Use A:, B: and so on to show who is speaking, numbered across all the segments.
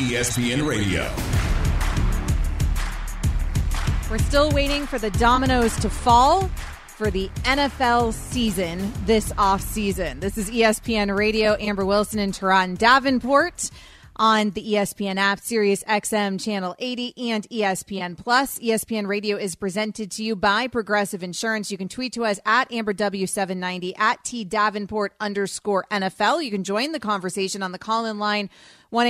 A: ESPN Radio.
B: We're still waiting for the dominoes to fall for the NFL season this off season. This is ESPN Radio. Amber Wilson and Turron Davenport on the ESPN app, Sirius XM Channel 80, and ESPN Plus. ESPN Radio is presented to you by Progressive Insurance. You can tweet to us at AmberW790 at T Davenport underscore NFL. You can join the conversation on the call in line. 1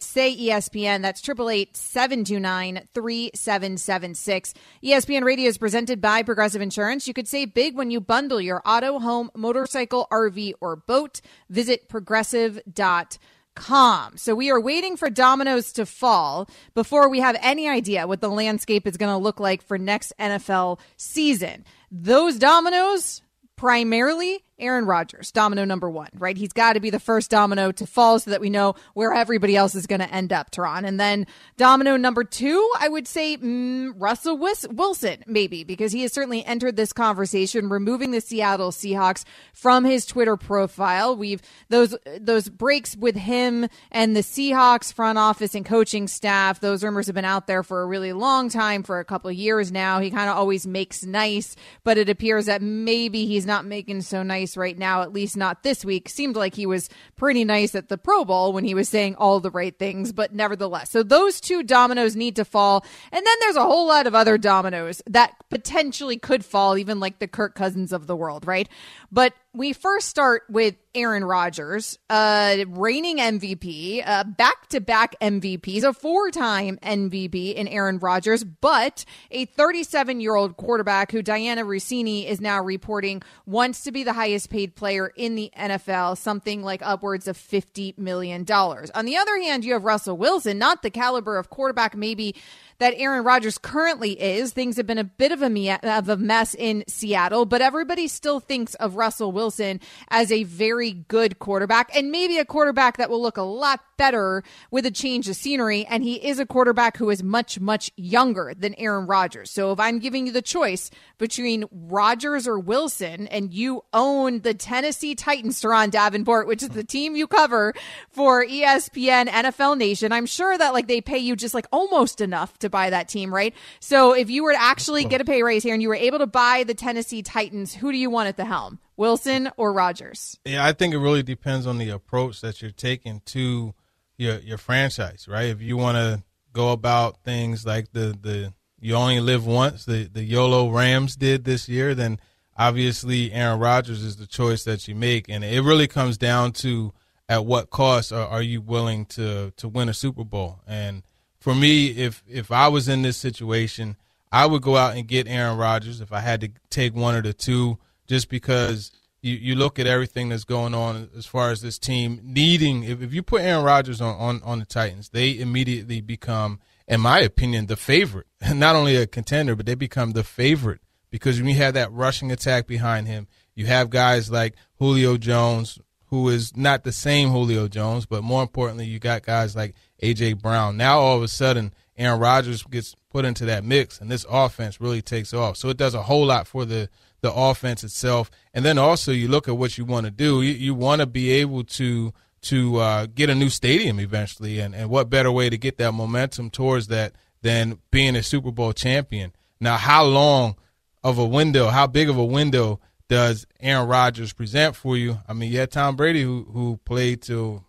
B: say ESPN. That's triple eight seven two nine three seven seven six. ESPN Radio is presented by Progressive Insurance. You could save big when you bundle your auto, home, motorcycle, RV, or boat. Visit progressive.com calm. So we are waiting for dominoes to fall before we have any idea what the landscape is going to look like for next NFL season. Those dominoes primarily Aaron Rodgers, domino number one, right? He's got to be the first domino to fall so that we know where everybody else is going to end up, Turron. And then domino number two, I would say mm, Russell Wilson, maybe, because he has certainly entered this conversation, removing the Seattle Seahawks from his Twitter profile. We've those those breaks with him and the Seahawks front office and coaching staff. Those rumors have been out there for a really long time, for a couple of years now. He kind of always makes nice, but it appears that maybe he's not making so nice nice right now, at least not this week. Seemed like he was pretty nice at the Pro Bowl when he was saying all the right things, but nevertheless. So those two dominoes need to fall. And then there's a whole lot of other dominoes that potentially could fall, even like the Kirk Cousins of the world, right? But we first start with Aaron Rodgers, uh, reigning MVP, back-to-back MVPs, a four-time MVP in Aaron Rodgers, but a 37-year-old quarterback who Dianna Russini is now reporting wants to be the highest-paid player in the NFL, something like upwards of $50 million. On the other hand, you have Russell Wilson, not the caliber of quarterback maybe that Aaron Rodgers currently is. Things have been a bit of a, me- of a mess in Seattle, but everybody still thinks of Russell Wilson as a very good quarterback and maybe a quarterback that will look a lot better with a change of scenery. And he is a quarterback who is much, much younger than Aaron Rodgers. So if I'm giving you the choice between Rodgers or Wilson and you own the Tennessee Titans, Turron Davenport, which is the team you cover for ESPN NFL Nation, I'm sure that like they pay you just like almost enough to buy that team, right? So if you were to actually get a pay raise here and you were able to buy the Tennessee Titans, who do you want at the helm? Wilson or Rodgers?
C: Yeah, I think it really depends on the approach that you're taking to your your franchise, right? If you want to go about things like the the you only live once, the the YOLO Rams did this year, then obviously Aaron Rodgers is the choice that you make, and it really comes down to at what cost are, are you willing to to win a Super Bowl? And for me, if if I was in this situation, I would go out and get Aaron Rodgers if I had to take one or the two, just because you, you look at everything that's going on as far as this team needing. If, if you put Aaron Rodgers on, on on the Titans, they immediately become, in my opinion, the favorite. Not only a contender, but they become the favorite because when you have that rushing attack behind him, you have guys like Julio Jones, who is not the same Julio Jones, but more importantly, you got guys like AJ Brown. Now all of a sudden, Aaron Rodgers gets put into that mix, and this offense really takes off. So it does a whole lot for the the offense itself. And then also, you look at what you want to do. You, you want to be able to to uh, get a new stadium eventually, and and what better way to get that momentum towards that than being a Super Bowl champion? Now, how long of a window? How big of a window? does Aaron Rodgers present for you? I mean, you had Tom Brady who who played till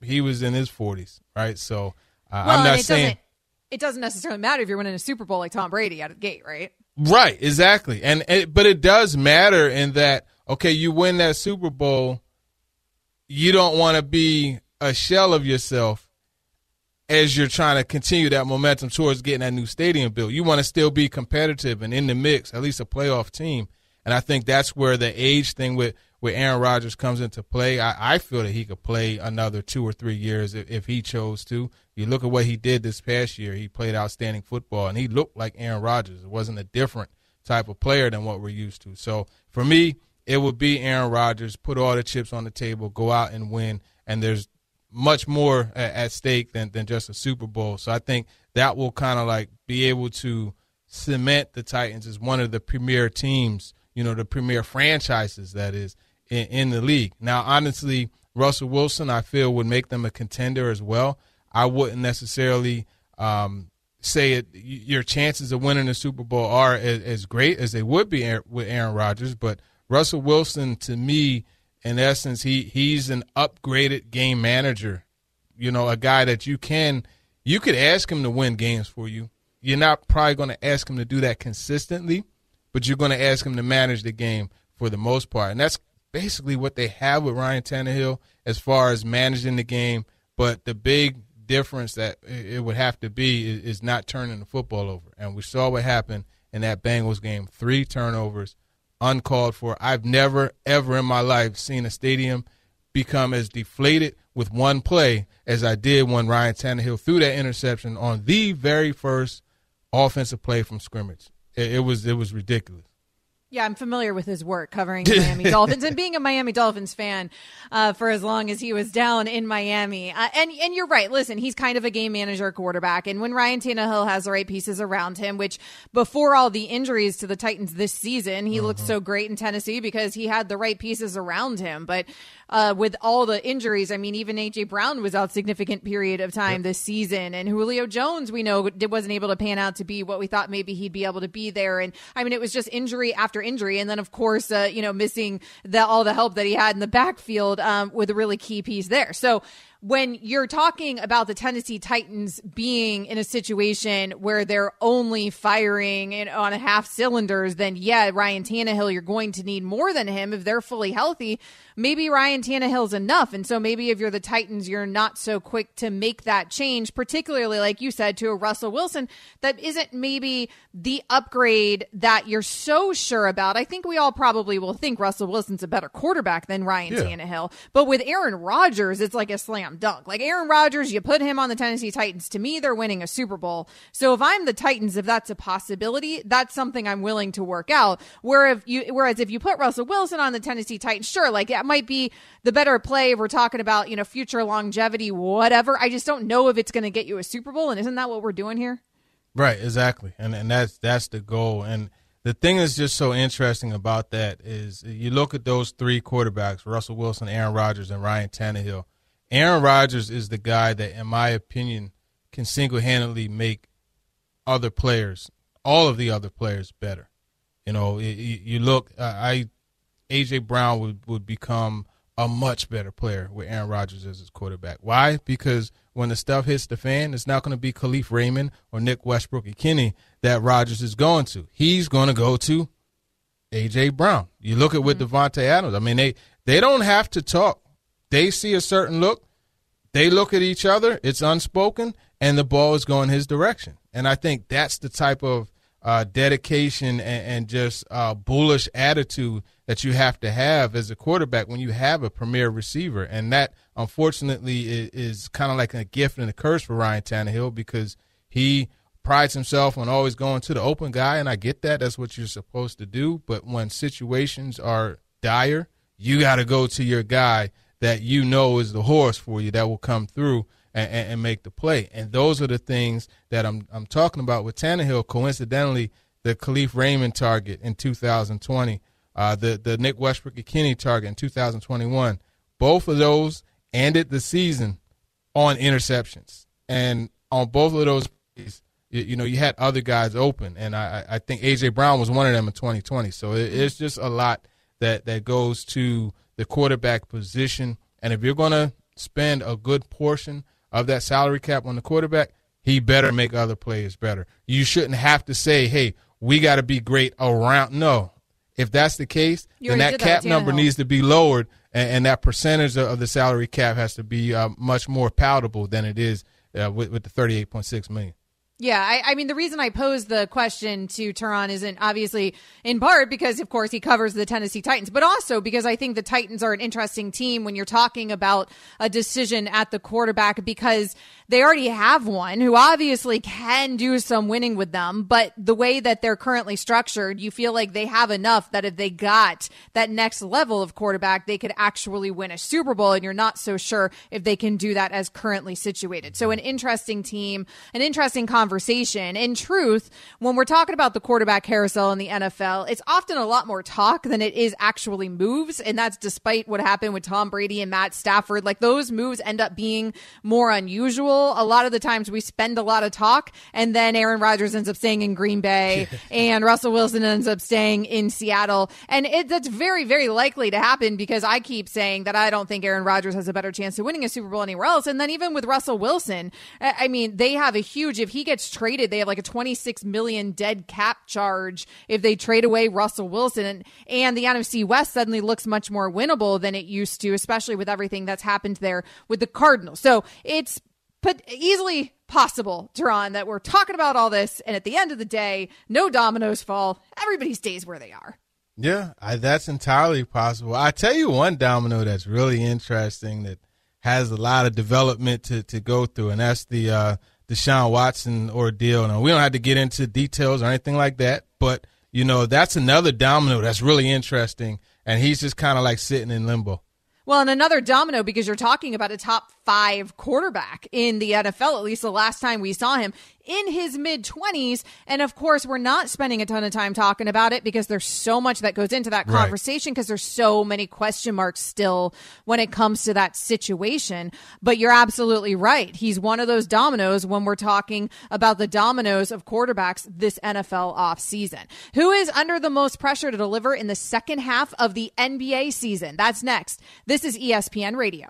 C: he was in his forties, right? So uh, well, I'm not
B: it
C: saying
B: doesn't, it doesn't necessarily matter if you're winning a Super Bowl like Tom Brady out of the gate, right?
C: Right, exactly, and, and but it does matter in that okay, you win that Super Bowl, you don't want to be a shell of yourself as you're trying to continue that momentum towards getting that new stadium built. You want to still be competitive and in the mix, at least a playoff team. And I think that's where the age thing with, with Aaron Rodgers comes into play. I, I feel that he could play another two or three years if, if, he chose to. You look at what he did this past year. He played outstanding football, and he looked like Aaron Rodgers. It wasn't a different type of player than what we're used to. So for me, it would be Aaron Rodgers. Put all the chips on the table, go out and win. And there's much more at, at stake than, than just a Super Bowl. So I think that will kind of like be able to cement the Titans as one of the premier teams you know, the premier franchises that is in, in the league. Now, honestly, Russell Wilson, I feel, would make them a contender as well. I wouldn't necessarily um, say it. Your chances of winning the Super Bowl are as, as great as they would be with Aaron Rodgers, but Russell Wilson, to me, in essence, he he's an upgraded game manager. You know, a guy that you can you could ask him to win games for you. You're not probably going to ask him to do that consistently, but you're going to ask him to manage the game for the most part, and that's basically what they have with Ryan Tannehill as far as managing the game. But the big difference that it would have to be is, not turning the football over. And we saw what happened in that Bengals game three turnovers, uncalled for. I've never, ever in my life seen a stadium become as deflated with one play as I did when Ryan Tannehill threw that interception on the very first offensive play from scrimmage. It, it was it was ridiculous.
B: Yeah, I'm familiar with his work covering the Miami Dolphins and being a Miami Dolphins fan uh, for as long as he was down in Miami. Uh, and and you're right. Listen, he's kind of a game manager quarterback, and when Ryan Tannehill has the right pieces around him, which before all the injuries to the Titans this season, he looked so great in Tennessee because he had the right pieces around him. But uh, with all the injuries, I mean, even AJ Brown was out significant period of time yep. this season, and Julio Jones, we know, it wasn't able to pan out to be what we thought maybe he'd be able to be there. And I mean, it was just injury after after injury, and then of course, uh, you know, missing the, all the help that he had in the backfield um, with a really key piece there. So when you're talking about the Tennessee Titans being in a situation where they're only firing in, on a half cylinders, then yeah, Ryan Tannehill, you're going to need more than him if they're fully healthy. Maybe Ryan Tannehill's enough. And so maybe if you're the Titans, you're not so quick to make that change, particularly like you said to a Russell Wilson that isn't maybe the upgrade that you're so sure about. I think we all probably will think Russell Wilson's a better quarterback than Ryan yeah. Tannehill. But with Aaron Rodgers, it's like a slam slam dunk. Like Aaron Rodgers, you put him on the Tennessee Titans. To me, they're winning a Super Bowl. So if I'm the Titans, if that's a possibility, that's something I'm willing to work out. Where if you, whereas if you put Russell Wilson on the Tennessee Titans, sure, like that might be the better play if we're talking about, you know, future longevity, whatever. I just don't know if it's going to get you a Super Bowl. And isn't that what we're doing here?
C: Right, exactly. And and that's that's the goal. And the thing that's just so interesting about that is you look at those three quarterbacks, Russell Wilson, Aaron Rodgers, and Ryan Tannehill. Aaron Rodgers is the guy that, in my opinion, can single handedly make other players, all of the other players, better. You know, you look, I AJ Brown would, would become a much better player with Aaron Rodgers as his quarterback. Why? Because when the stuff hits the fan, it's not going to be Kalif Raymond or Nick Westbrook-Ikhine that Rodgers is going to. He's going to go to AJ Brown. You look at with mm-hmm. Davante Adams. I mean, they they don't have to talk they see a certain look, they look at each other, it's unspoken, and the ball is going his direction. And I think that's the type of uh, dedication and, and just uh, bullish attitude that you have to have as a quarterback when you have a premier receiver. And that, unfortunately, is, is kind of like a gift and a curse for Ryan Tannehill because he prides himself on always going to the open guy. And I get that. That's what you're supposed to do. But when situations are dire, you got to go to your guy that you know is the horse for you that will come through and, and, and, make the play. And those are the things that I'm I'm talking about with Tannehill. Coincidentally, the Kalif Raymond target in 2020, uh, the the Nick Westbrook-Ikhine target in 2021, both of those ended the season on interceptions. And on both of those, you, you know, you had other guys open, and I I think AJ Brown was one of them in 2020. So it, it's just a lot that that goes to the quarterback position. And if you're going to spend a good portion of that salary cap on the quarterback, he better make other players better. You shouldn't have to say, hey, we got to be great around. No. If that's the case, you then that cap that number needs to be lowered, and, and that percentage of the salary cap has to be uh, much more palatable than it is uh, with, with the 38.6 million.
B: Yeah, I, I, mean, the reason I posed the question to Turron isn't obviously in part because, of course, he covers the Tennessee Titans, but also because I think the Titans are an interesting team when you're talking about a decision at the quarterback because they already have one who obviously can do some winning with them, but the way that they're currently structured, you feel like they have enough that if they got that next level of quarterback, they could actually win a Super Bowl, and you're not so sure if they can do that as currently situated. So, an interesting team, an interesting conversation. In truth, when we're talking about the quarterback carousel in the NFL, it's often a lot more talk than it is actually moves. And that's despite what happened with Tom Brady and Matt Stafford. Like those moves end up being more unusual. A lot of the times we spend a lot of talk and then Aaron Rodgers ends up staying in Green Bay and Russell Wilson ends up staying in Seattle. And it, that's very, very likely to happen because I keep saying that I don't think Aaron Rodgers has a better chance of winning a Super Bowl anywhere else. And then even with Russell Wilson, I mean, they have a huge, if he gets traded, they have like a 26 million dead cap charge if they trade away Russell Wilson. And, and the NFC West suddenly looks much more winnable than it used to, especially with everything that's happened there with the Cardinals. So it's but easily possible, Turron, that we're talking about all this, and at the end of the day, no dominoes fall. Everybody stays where they are.
C: Yeah, I, that's entirely possible. I tell you one domino that's really interesting that has a lot of development to, to go through, and that's the uh, Deshaun Watson ordeal. Now, we don't have to get into details or anything like that, but you know that's another domino that's really interesting, and he's just kind of like sitting in limbo.
B: Well, and another domino because you're talking about a top five quarterback in the NFL, at least the last time we saw him in his mid 20s. And of course, we're not spending a ton of time talking about it because there's so much that goes into that conversation because right. there's so many question marks still when it comes to that situation. But you're absolutely right. He's one of those dominoes when we're talking about the dominoes of quarterbacks this NFL offseason. Who is under the most pressure to deliver in the second half of the NBA season? That's next. This is ESPN Radio.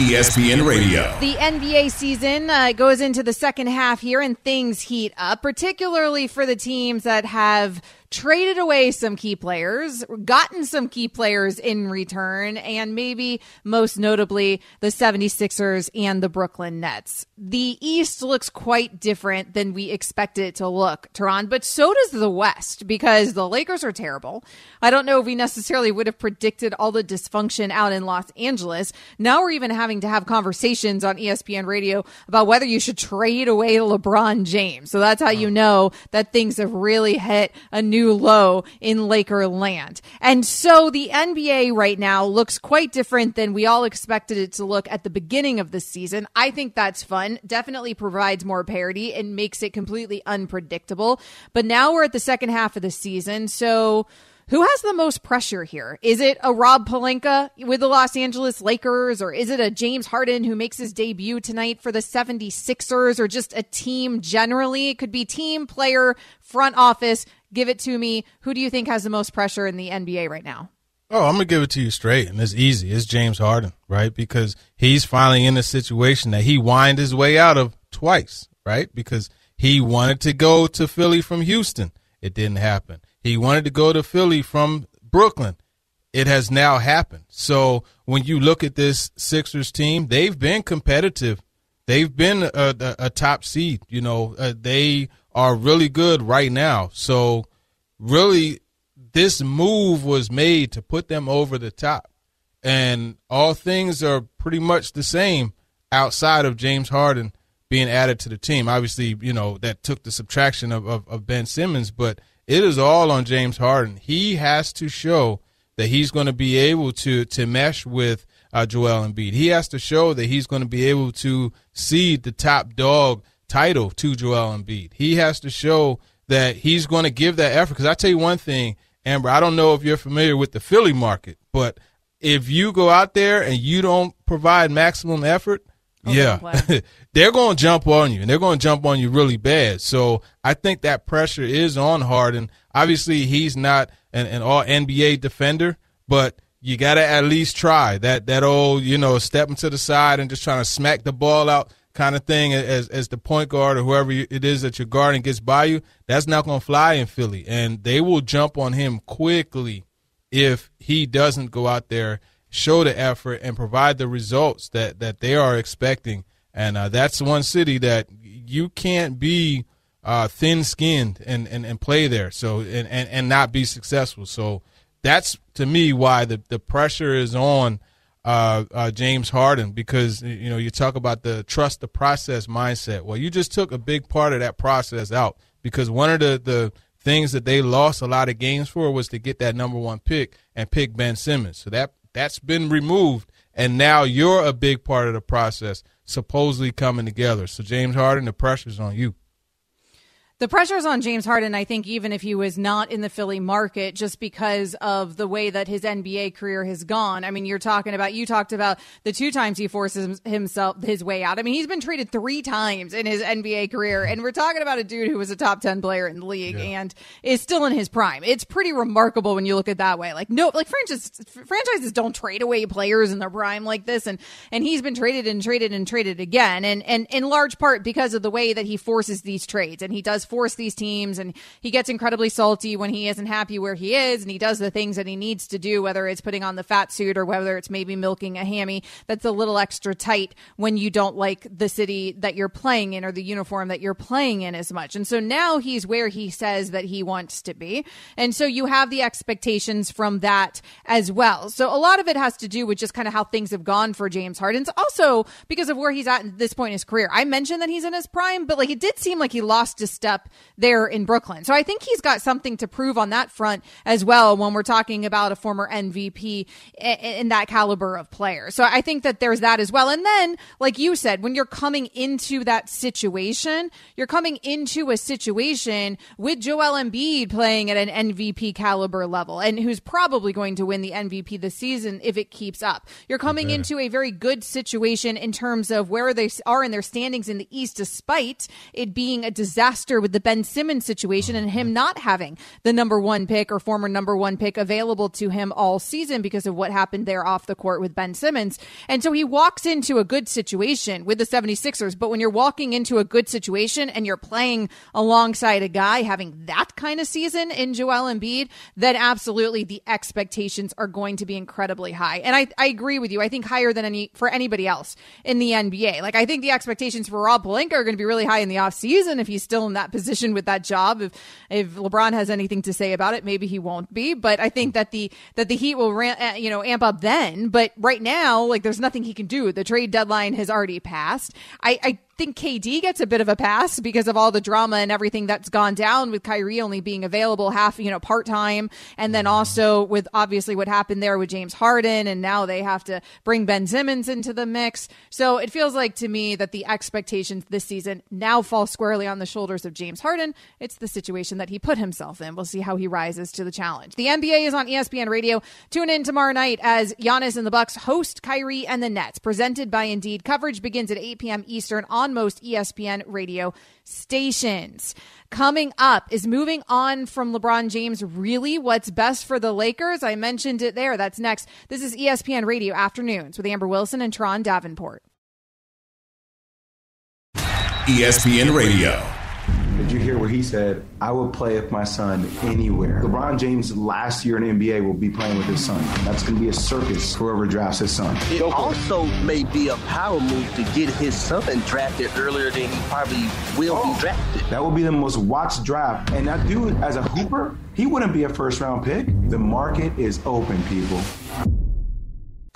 A: ESPN Radio.
B: The NBA season uh, goes into the second half here and things heat up, particularly for the teams that have traded away some key players, gotten some key players in return, and maybe most notably the 76ers and the Brooklyn Nets. The East looks quite different than we expected it to look, Turron, but so does the West because the Lakers are terrible. I don't know if we necessarily would have predicted all the dysfunction out in Los Angeles. Now we're even having to have conversations on ESPN radio about whether you should trade away LeBron James. So that's how you hmm. know that things have really hit a new new low in Laker land. And so the NBA right now looks quite different than we all expected it to look at the beginning of the season. I think that's fun. Definitely provides more parity and makes it completely unpredictable. But now we're at the second half of the season. So who has the most pressure here? Is it a Rob Pelinka with the Los Angeles Lakers, or is it a James Harden who makes his debut tonight for the 76ers, or just a team generally? It could be team, player, front office. Give it to me. Who do you think has the most pressure in the NBA right now?
C: Oh, I'm gonna give it to you straight, and it's easy. It's James Harden, right? Because he's finally in a situation that he whined his way out of twice, right? Because he wanted to go to Philly from Houston, it didn't happen. He wanted to go to Philly from Brooklyn. It has now happened. So when you look at this Sixers team, they've been competitive. They've been a, a, a top seed. You know, uh, they are really good right now. So really, this move was made to put them over the top. And all things are pretty much the same outside of James Harden being added to the team. Obviously, you know, that took the subtraction of, of, of Ben Simmons, but it is all on James Harden. He has to show that he's going to be able to to mesh with uh, Joel Embiid. He has to show that he's going to be able to see the top dog title to Joel Embiid. He has to show that he's going to give that effort. Because I tell you one thing, Amber, I don't know if you're familiar with the Philly market, but if you go out there and you don't provide maximum effort, Okay, yeah, they're going to jump on you, and they're going to jump on you really bad. So I think that pressure is on Harden. Obviously, he's not an, an all NBA defender, but you got to at least try that that old you know stepping to the side and just trying to smack the ball out kind of thing as as the point guard or whoever it is that you're guarding gets by you. That's not going to fly in Philly, and they will jump on him quickly if he doesn't go out there show the effort and provide the results that that they are expecting. And uh, that's one city that you can't be uh, thin skinned and, and, and play there. So and, and, and not be successful. So that's to me why the, the pressure is on uh, uh, James Harden because you know you talk about the trust the process mindset. Well, you just took a big part of that process out because one of the the things that they lost a lot of games for was to get that number one pick and pick Ben Simmons. So that that's been removed and now you're a big part of the process, supposedly coming together. So James Harden, the pressure's on you.
B: The pressure's on James Harden, I think, even if he was not in the Philly market, just because of the way that his NBA career has gone. I mean, you're talking about, you talked about the two times he forces himself his way out. I mean, he's been traded three times in his NBA career, and we're talking about a dude who was a top 10 player in the league yeah. and is still in his prime. It's pretty remarkable when you look at that way. Like, no, like franchises, franchises don't trade away players in their prime like this, and, and he's been traded and traded and traded again, and, and in large part because of the way that he forces these trades, and he does force these teams and he gets incredibly salty when he isn't happy where he is and he does the things that he needs to do, whether it's putting on the fat suit or whether it's maybe milking a hammy that's a little extra tight when you don't like the city that you're playing in or the uniform that you're playing in as much. And so now he's where he says that he wants to be. And so you have the expectations from that as well. So a lot of it has to do with just kind of how things have gone for James Harden. It's also because of where he's at at this point in his career. I mentioned that he's in his prime, but like it did seem like he lost a step there in Brooklyn. So I think he's got something to prove on that front as well when we're talking about a former MVP in that caliber of player. So I think that there's that as well. And then, like you said, when you're coming into that situation, you're coming into a situation with Joel Embiid playing at an MVP caliber level and who's probably going to win the MVP this season if it keeps up. You're coming into a very good situation in terms of where they are in their standings in the East, despite it being a disaster with the Ben Simmons situation and him not having the number one pick or former number one pick available to him all season because of what happened there off the court with Ben Simmons. And so he walks into a good situation with the 76ers. But when you're walking into a good situation and you're playing alongside a guy having that kind of season in Joel Embiid, then absolutely the expectations are going to be incredibly high. And I, I agree with you. I think higher than any for anybody else in the NBA. Like I think the expectations for Rob Pelinka are going to be really high in the offseason if he's still in position with that job. If if LeBron has anything to say about it, maybe he won't be. But I think that the that the Heat will ran, uh, you know amp up then. But right now, like there's nothing he can do. The trade deadline has already passed. I, I think KD gets a bit of a pass because of all the drama and everything that's gone down with Kyrie only being available half, you know, part time. And then also with obviously what happened there with James Harden. And now they have to bring Ben Simmons into the mix. So it feels like to me that the expectations this season now fall squarely on the shoulders of James Harden. It's the situation that he put himself in. We'll see how he rises to the challenge. The NBA is on ESPN radio. Tune in tomorrow night as Giannis and the Bucks host Kyrie and the Nets, presented by Indeed. Coverage begins at 8 p.m. Eastern on on most ESPN radio stations. Coming up is moving on from LeBron James. Really, what's best for the Lakers? I mentioned it there. That's next. This is ESPN Radio Afternoons with Amber Wilson and Turron Davenport.
A: ESPN Radio.
D: Did you hear what he said? I would play with my son anywhere. LeBron James last year in NBA will be playing with his son. That's going to be a circus whoever drafts his son.
E: It also may be a power move to get his son drafted earlier than he probably will oh, be drafted.
D: That will be the most watched draft. And that dude, as a hooper, he wouldn't be a first round pick. The market is open, people.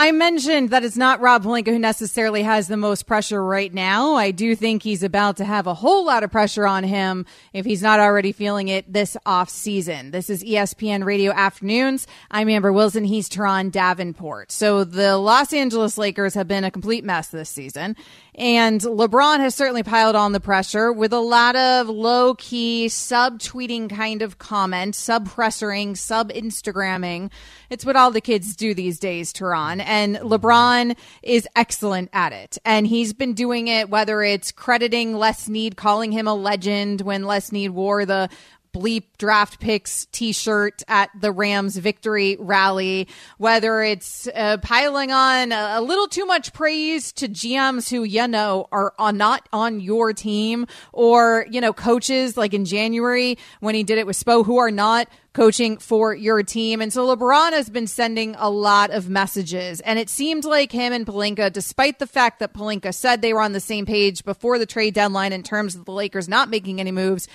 B: I mentioned that it's not Rob Pelinka who necessarily has the most pressure right now. I do think he's about to have a whole lot of pressure on him if he's not already feeling it this off season. This is ESPN Radio Afternoons. I'm Amber Wilson. He's Turron Davenport. So the Los Angeles Lakers have been a complete mess this season. And LeBron has certainly piled on the pressure with a lot of low key sub tweeting kind of comments, sub pressuring, sub Instagramming. It's what all the kids do these days, Turron. And LeBron is excellent at it. And he's been doing it, whether it's crediting Les Snead, calling him a legend when Les Snead wore the bleep draft picks t-shirt at the Rams victory rally, whether it's uh, piling on a, little too much praise to GMs who, you know, are on, not on your team or, you know, coaches like in January when he did it with Spo who are not coaching for your team. And so LeBron has been sending a lot of messages. And it seemed like him and Pelinka, despite the fact that Pelinka said they were on the same page before the trade deadline in terms of the Lakers not making any moves,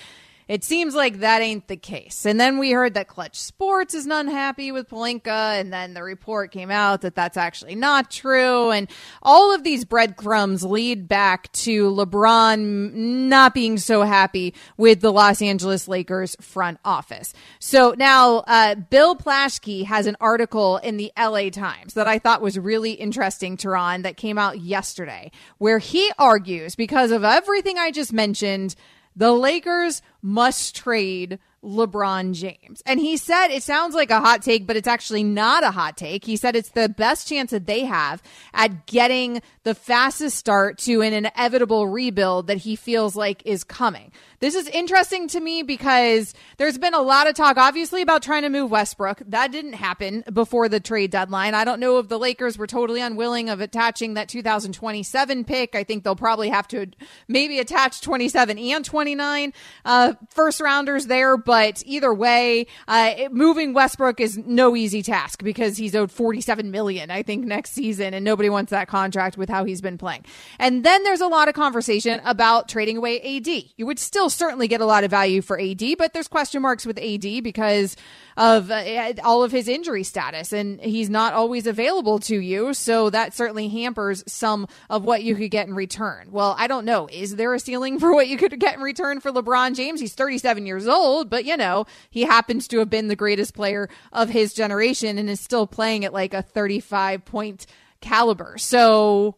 B: it seems like that ain't the case. And then we heard that Clutch Sports is not happy with Pelinka, and then the report came out that that's actually not true. And all of these breadcrumbs lead back to LeBron not being so happy with the Los Angeles Lakers front office. So now uh, Bill Plaschke has an article in the LA Times that I thought was really interesting, Turron, that came out yesterday, where he argues because of everything I just mentioned, the Lakers must trade LeBron James. And he said it sounds like a hot take, but it's actually not a hot take. He said it's the best chance that they have at getting the fastest start to an inevitable rebuild that he feels like is coming. This is interesting to me because there's been a lot of talk, obviously, about trying to move Westbrook. That didn't happen before the trade deadline. I don't know if the Lakers were totally unwilling of attaching that 2027 pick. I think they'll probably have to maybe attach 27 and 29 uh, first rounders there. But either way, uh, moving Westbrook is no easy task because he's owed 47 million, I think, next season, and nobody wants that contract with how he's been playing. And then there's a lot of conversation about trading away AD. You would still certainly get a lot of value for AD, but there's question marks with AD because of uh, all of his injury status, and he's not always available to you. So that certainly hampers some of what you could get in return. Well, I don't know. Is there a ceiling for what you could get in return for LeBron James? He's 37 years old, but you know, he happens to have been the greatest player of his generation and is still playing at like a 35 point caliber. So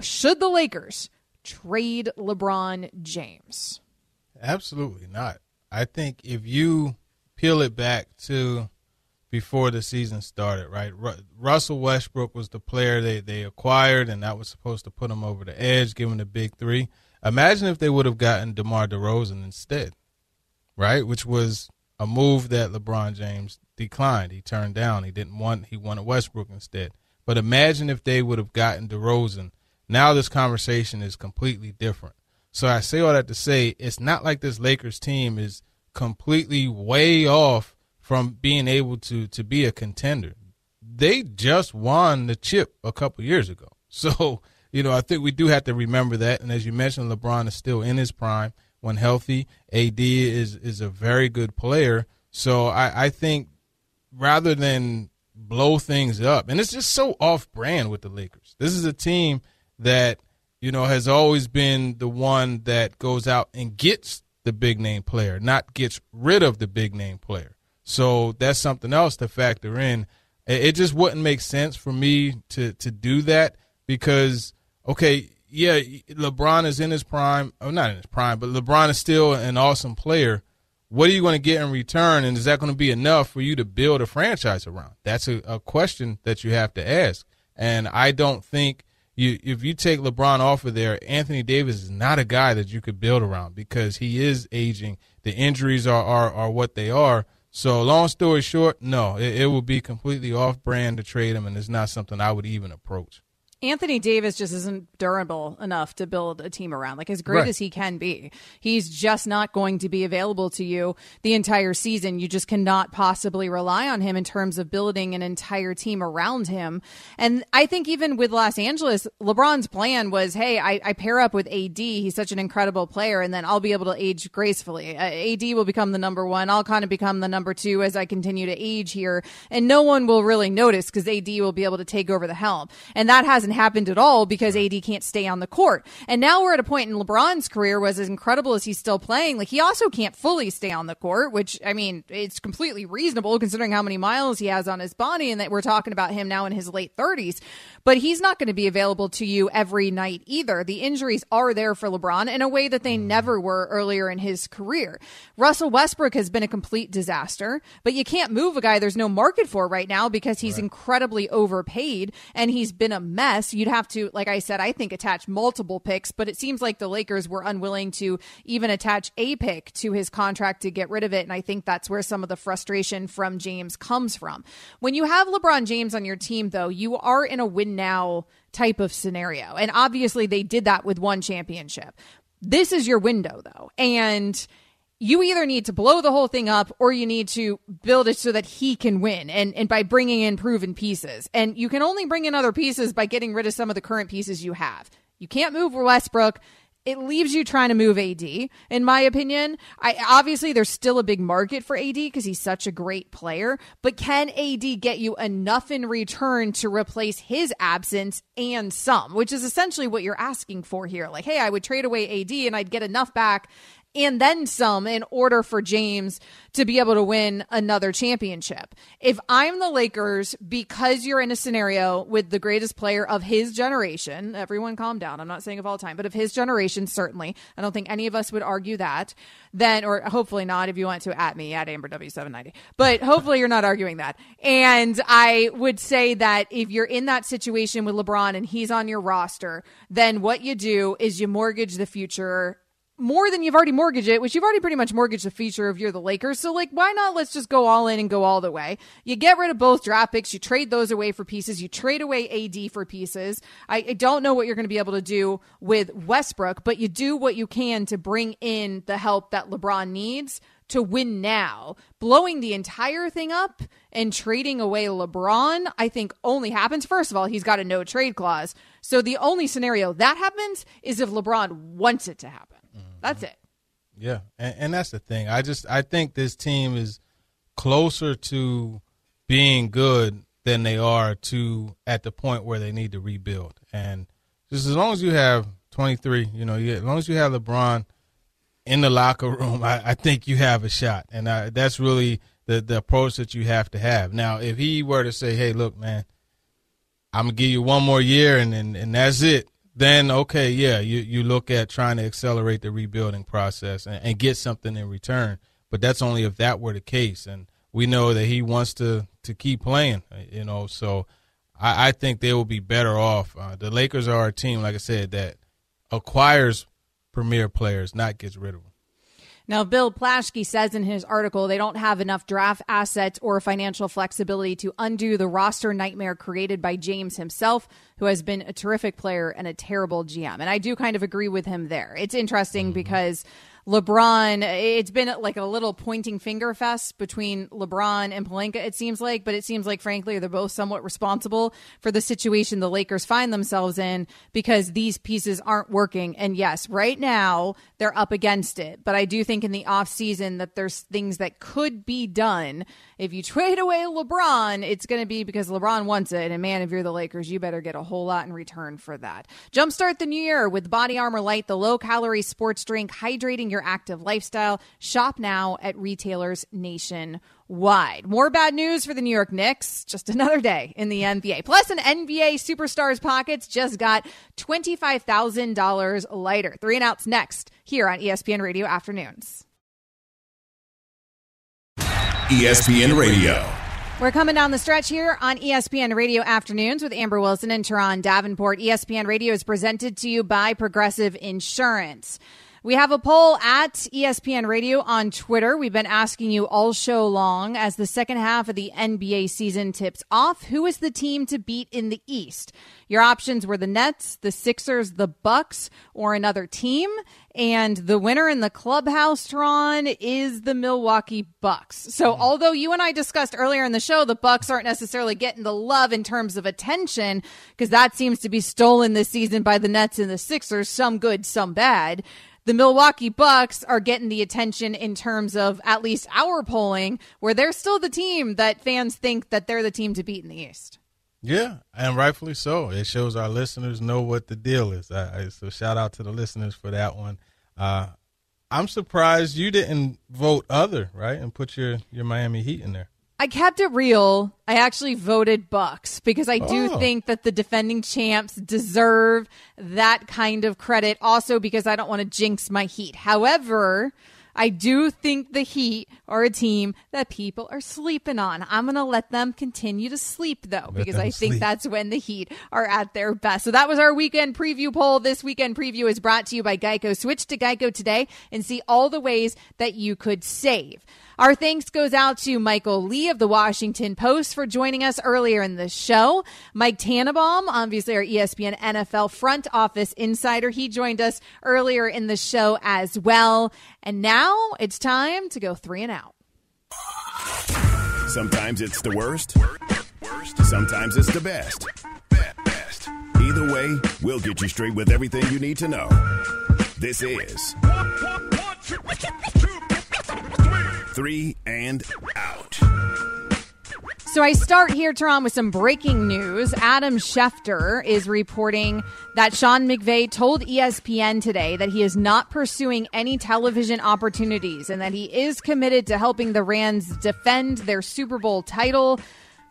B: should the Lakers trade LeBron James?
C: Absolutely not. I think if you peel it back to before the season started, right? Ru- Russell Westbrook was the player they, they acquired, and that was supposed to put him over the edge, give the big three. Imagine if they would have gotten DeMar DeRozan instead, right? Which was a move that LeBron James declined. He turned down. He didn't want. He wanted Westbrook instead. But imagine if they would have gotten DeRozan. Now this conversation is completely different. So I say all that to say it's not like this Lakers team is completely way off from being able to to be a contender. They just won the chip a couple years ago. So, you know, I think we do have to remember that. And as you mentioned, LeBron is still in his prime when healthy. AD is is a very good player. So I, I think rather than blow things up, and it's just so off brand with the Lakers. This is a team that – you know, has always been the one that goes out and gets the big name player, not gets rid of the big name player. So that's something else to factor in. It just wouldn't make sense for me to to do that because okay, yeah, LeBron is in his prime, or not in his prime, but LeBron is still an awesome player. What are you going to get in return, and is that going to be enough for you to build a franchise around? That's a, a question that you have to ask, and I don't think you if you take LeBron off of there, Anthony Davis is not a guy that you could build around because he is aging. The injuries are are, are what they are. So long story short, no, it, it would be completely off brand to trade him, and it's not something I would even approach.
B: Anthony Davis just isn't durable enough to build a team around. Like as great right. as he can be, he's just not going to be available to you the entire season. You just cannot possibly rely on him in terms of building an entire team around him. And I think even with Los Angeles, LeBron's plan was, hey, I, I pair up with AD. He's such an incredible player, and then I'll be able to age gracefully. Uh, AD will become the number one. I'll kind of become the number two as I continue to age here, and no one will really notice because AD will be able to take over the helm. And that hasn't hasn't happened at all because AD can't stay on the court. And now we're at a point in LeBron's career was as incredible as he's still playing. Like he also can't fully stay on the court, which I mean, it's completely reasonable considering how many miles he has on his body and that we're talking about him now in his late 30s. But he's not going to be available to you every night either. The injuries are there for LeBron in a way that they never were earlier in his career. Russell Westbrook has been a complete disaster, but you can't move a guy there's no market for right now because he's right. incredibly overpaid and he's been a mess you'd have to, like I said, I think attach multiple picks, but it seems like the Lakers were unwilling to even attach a pick to his contract to get rid of it. And I think that's where some of the frustration from James comes from. When you have LeBron James on your team, though, you are in a win now type of scenario. And obviously they did that with one championship. This is your window, though. And you either need to blow the whole thing up or you need to build it so that he can win and, and by bringing in proven pieces. And you can only bring in other pieces by getting rid of some of the current pieces you have. You can't move Westbrook. It leaves you trying to move AD, in my opinion. I obviously there's still a big market for AD because he's such a great player, but can AD get you enough in return to replace his absence and some, which is essentially what you're asking for here. Like, hey, I would trade away AD and I'd get enough back and then some in order for James to be able to win another championship. If I'm the Lakers, because you're in a scenario with the greatest player of his generation, everyone calm down. I'm not saying of all time, but of his generation, certainly. I don't think any of us would argue that. Then, or hopefully not if you want to at me at Amber W790, but hopefully you're not arguing that. And I would say that if you're in that situation with LeBron and he's on your roster, then what you do is you mortgage the future more than you've already mortgaged it, which you've already pretty much mortgaged the future of you're the Lakers. So like, why not? Let's just go all in and go all the way. You get rid of both draft picks. You trade those away for pieces. You trade away AD for pieces. I, I don't know what you're going to be able to do with Westbrook, but you do what you can to bring in the help that LeBron needs to win now. Blowing the entire thing up and trading away LeBron, I think only happens. First of all, he's got a no trade clause. So the only scenario that happens is if LeBron wants it to happen. That's it.
C: Yeah, and, and that's the thing. I just I think this team is closer to being good than they are to at the point where they need to rebuild. And just as long as you have 23, you know, you, as long as you have LeBron in the locker room, I, I think you have a shot. And I, that's really the the approach that you have to have. Now, if he were to say, "Hey, look, man, I'm gonna give you one more year, and and, and that's it," then okay, yeah, you, you look at trying to accelerate the rebuilding process and, and, get something in return. But that's only if that were the case. And we know that he wants to, to keep playing, you know, so I, I think they will be better off. Uh, the Lakers are a team, like I said, that acquires premier players, not gets rid of them.
B: Now, Bill Plaschke says in his article they don't have enough draft assets or financial flexibility to undo the roster nightmare created by James himself, who has been a terrific player and a terrible GM. And I do kind of agree with him there. It's interesting mm-hmm. because LeBron, it's been like a little pointing finger fest between LeBron and Pelinka, it seems like, but it seems like, frankly, they're both somewhat responsible for the situation the Lakers find themselves in because these pieces aren't working. And yes, right now they're up against it. But I do think in the offseason that there's things that could be done. If you trade away LeBron, it's going to be because LeBron wants it. And man, if you're the Lakers, you better get a whole lot in return for that. Jumpstart the new year with Body Armor Light, the low calorie sports drink, hydrating your active lifestyle. Shop now at retailers nationwide. More bad news for the New York Knicks. Just another day in the NBA. Plus, an NBA superstar's pockets just got $25,000 lighter. Three and outs next here on ESPN Radio Afternoons.
A: ESPN Radio.
B: We're coming down the stretch here on ESPN Radio Afternoons with Amber Wilson and Turron Davenport. ESPN Radio is presented to you by Progressive Insurance. We have a poll at ESPN Radio on Twitter. We've been asking you all show long as the second half of the NBA season tips off. Who is the team to beat in the East? Your options were the Nets, the Sixers, the Bucks, or another team. And the winner in the clubhouse, Ron, is the Milwaukee Bucks. So mm-hmm. although you and I discussed earlier in the show, the Bucks aren't necessarily getting the love in terms of attention because that seems to be stolen this season by the Nets and the Sixers, some good, some bad the Milwaukee Bucks are getting the attention in terms of at least our polling, where they're still the team that fans think that they're the team to beat in the East.
C: Yeah, and rightfully so. It shows our listeners know what the deal is. So shout out to the listeners for that one. Uh, I'm surprised you didn't vote other, right, and put your your Miami Heat in there.
B: I kept it real. I actually voted Bucks because I do oh. think that the defending champs deserve that kind of credit. Also, because I don't want to jinx my Heat. However, I do think the Heat are a team that people are sleeping on. I'm going to let them continue to sleep though, let because I think that's when the Heat are at their best. So that was our weekend preview poll. This weekend preview is brought to you by Geico. Switch to Geico today and see all the ways that you could save. Our thanks goes out to Michael Lee of the Washington Post for joining us earlier in the show. Mike Tannenbaum, obviously our ESPN NFL front office insider, he joined us earlier in the show as well. And now it's time to go three and out.
A: Sometimes it's the worst. Sometimes it's the best. Either way, we'll get you straight with everything you need to know. This is Three and Out.
B: So I start here, Turron, with some breaking news. Adam Schefter is reporting that Sean McVay told ESPN today that he is not pursuing any television opportunities and that he is committed to helping the Rams defend their Super Bowl title.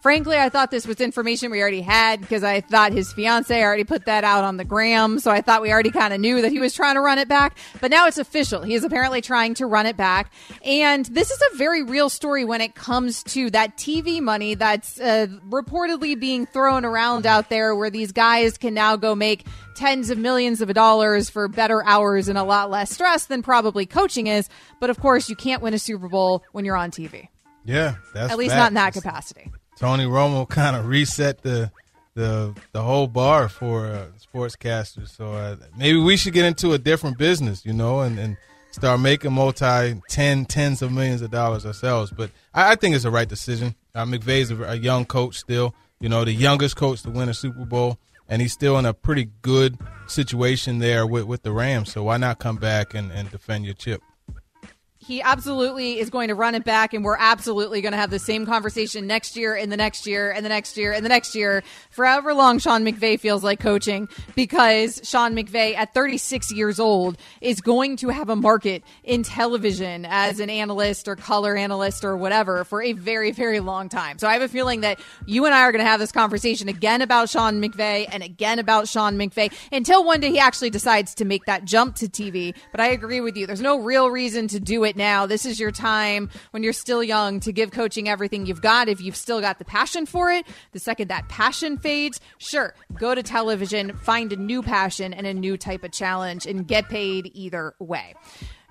B: Frankly, I thought this was information we already had because I thought his fiance already put that out on the gram. So I thought we already kind of knew that he was trying to run it back. But now it's official. He is apparently trying to run it back. And this is a very real story when it comes to that TV money that's uh, reportedly being thrown around out there where these guys can now go make tens of millions of dollars for better hours and a lot less stress than probably coaching is. But of course, you can't win a Super Bowl when you're on TV.
C: Yeah, that's
B: At least
C: fact.
B: not in that capacity.
C: Tony Romo kind of reset the the the whole bar for uh, sportscasters. So uh, maybe we should get into a different business, you know, and, and start making multi ten tens of millions of dollars ourselves. But I, I think it's the right decision. Uh, McVay's a, a young coach still, you know, the youngest coach to win a Super Bowl, and he's still in a pretty good situation there with with the Rams. So why not come back and, and defend your chip?
B: He absolutely is going to run it back, and we're absolutely going to have the same conversation next year, and the next year, and the next year, and the next year, forever long Sean McVay feels like coaching because Sean McVay, at 36 years old, is going to have a market in television as an analyst or color analyst or whatever for a very, very long time. So I have a feeling that you and I are going to have this conversation again about Sean McVay and again about Sean McVay until one day he actually decides to make that jump to TV. But I agree with you. There's no real reason to do it now. This is your time when you're still young to give coaching everything you've got. If you've still got the passion for it, the second that passion fades, sure, go to television, find a new passion and a new type of challenge, and get paid either way.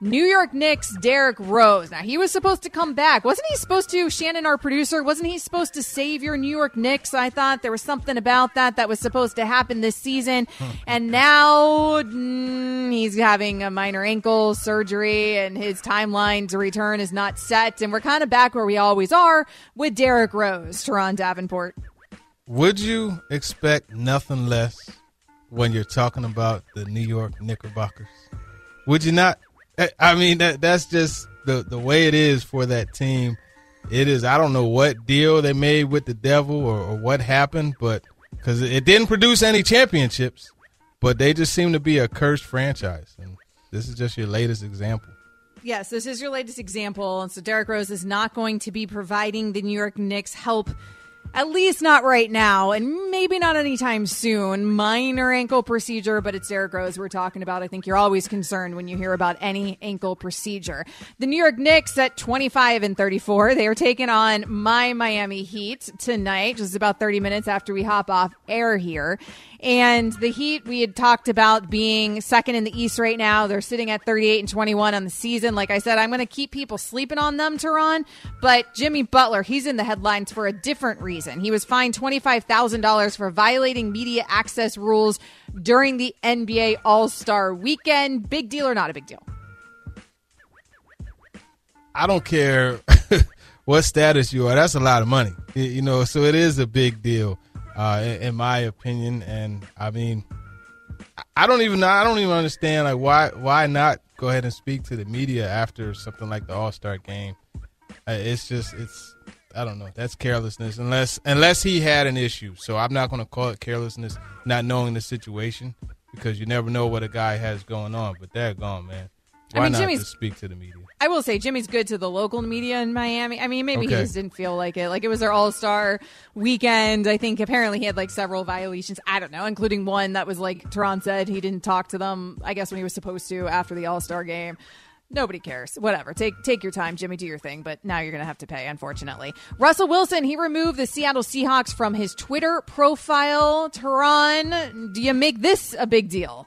B: New York Knicks Derrick Rose. Now he was supposed to come back. Wasn't he supposed to, Shannon, our producer, wasn't he supposed to save your New York Knicks? I thought there was something about that that was supposed to happen this season. And now mm, he's having a minor ankle surgery and his timeline to return is not set. And we're kind of back where we always are with Derrick Rose, Turron Davenport.
C: Would you expect nothing less when you're talking about the New York Knickerbockers? Would you not? I mean, that that's just the the way it is for that team. It is. I don't know what deal they made with the devil or, or what happened, but because it didn't produce any championships, but they just seem to be a cursed franchise, and this is just your latest example.
B: Yes, this is your latest example. And so Derrick Rose is not going to be providing the New York Knicks help, at least not right now, and maybe not anytime soon. Minor ankle procedure, but it's Derrick Rose we're talking about. I think you're always concerned when you hear about any ankle procedure. The New York Knicks at 25 and 34, they are taking on my Miami Heat tonight, just about 30 minutes after we hop off air here. And the Heat, we had talked about being second in the East right now. They're sitting at 38 and 21 on the season. Like I said, I'm going to keep people sleeping on them, Turron. But Jimmy Butler, he's in the headlines for a different reason. He was fined $25,000 for violating media access rules during the NBA All Star weekend. Big deal or not a big deal?
C: I don't care what status you are. That's a lot of money, you know. So it is a big deal, uh, in, in, my opinion. And I mean, I don't even know. I don't even understand like why why not go ahead and speak to the media after something like the All Star game. Uh, it's just it's I don't know. That's carelessness unless unless he had an issue. So I'm not going to call it carelessness, not knowing the situation because you never know what a guy has going on. But they're gone, man. Why
B: I mean,
C: not
B: Jimmy's,
C: just speak to the media?
B: I will say Jimmy's good to the local media in Miami. I mean, maybe
C: Okay.
B: he just didn't feel like it. Like it was their All Star weekend. I think apparently he had like several violations. I don't know, including one that was like Turron said he didn't talk to them. I guess when he was supposed to after the All Star game. Nobody cares. Whatever. Take take your time, Jimmy. Do your thing. But now you're going to have to pay. Unfortunately, Russell Wilson he removed the Seattle Seahawks from his Twitter profile. Turron, do you make this a big deal?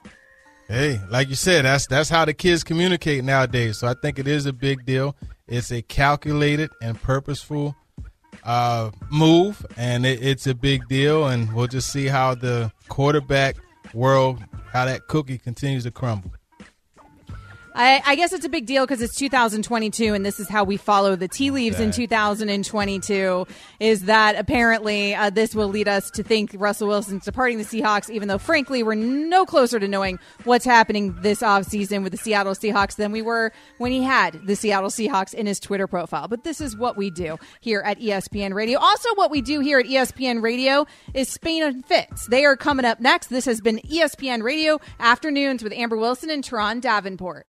C: Hey, like you said, that's that's how the kids communicate nowadays. So I think it is a big deal. It's a calculated and purposeful uh, move, and it, it's a big deal. And we'll just see how the quarterback world, how that cookie continues to crumble.
B: I, I guess it's a big deal because it's 2022, and this is how we follow the tea leaves in 2022. Is that apparently uh, this will lead us to think Russell Wilson's departing the Seahawks, even though, frankly, we're no closer to knowing what's happening this offseason with the Seattle Seahawks than we were when he had the Seattle Seahawks in his Twitter profile. But this is what we do here at ESPN Radio. Also, what we do here at ESPN Radio is Spain and Fitz. They are coming up next. This has been ESPN Radio Afternoons with Amber Wilson and Turron Davenport.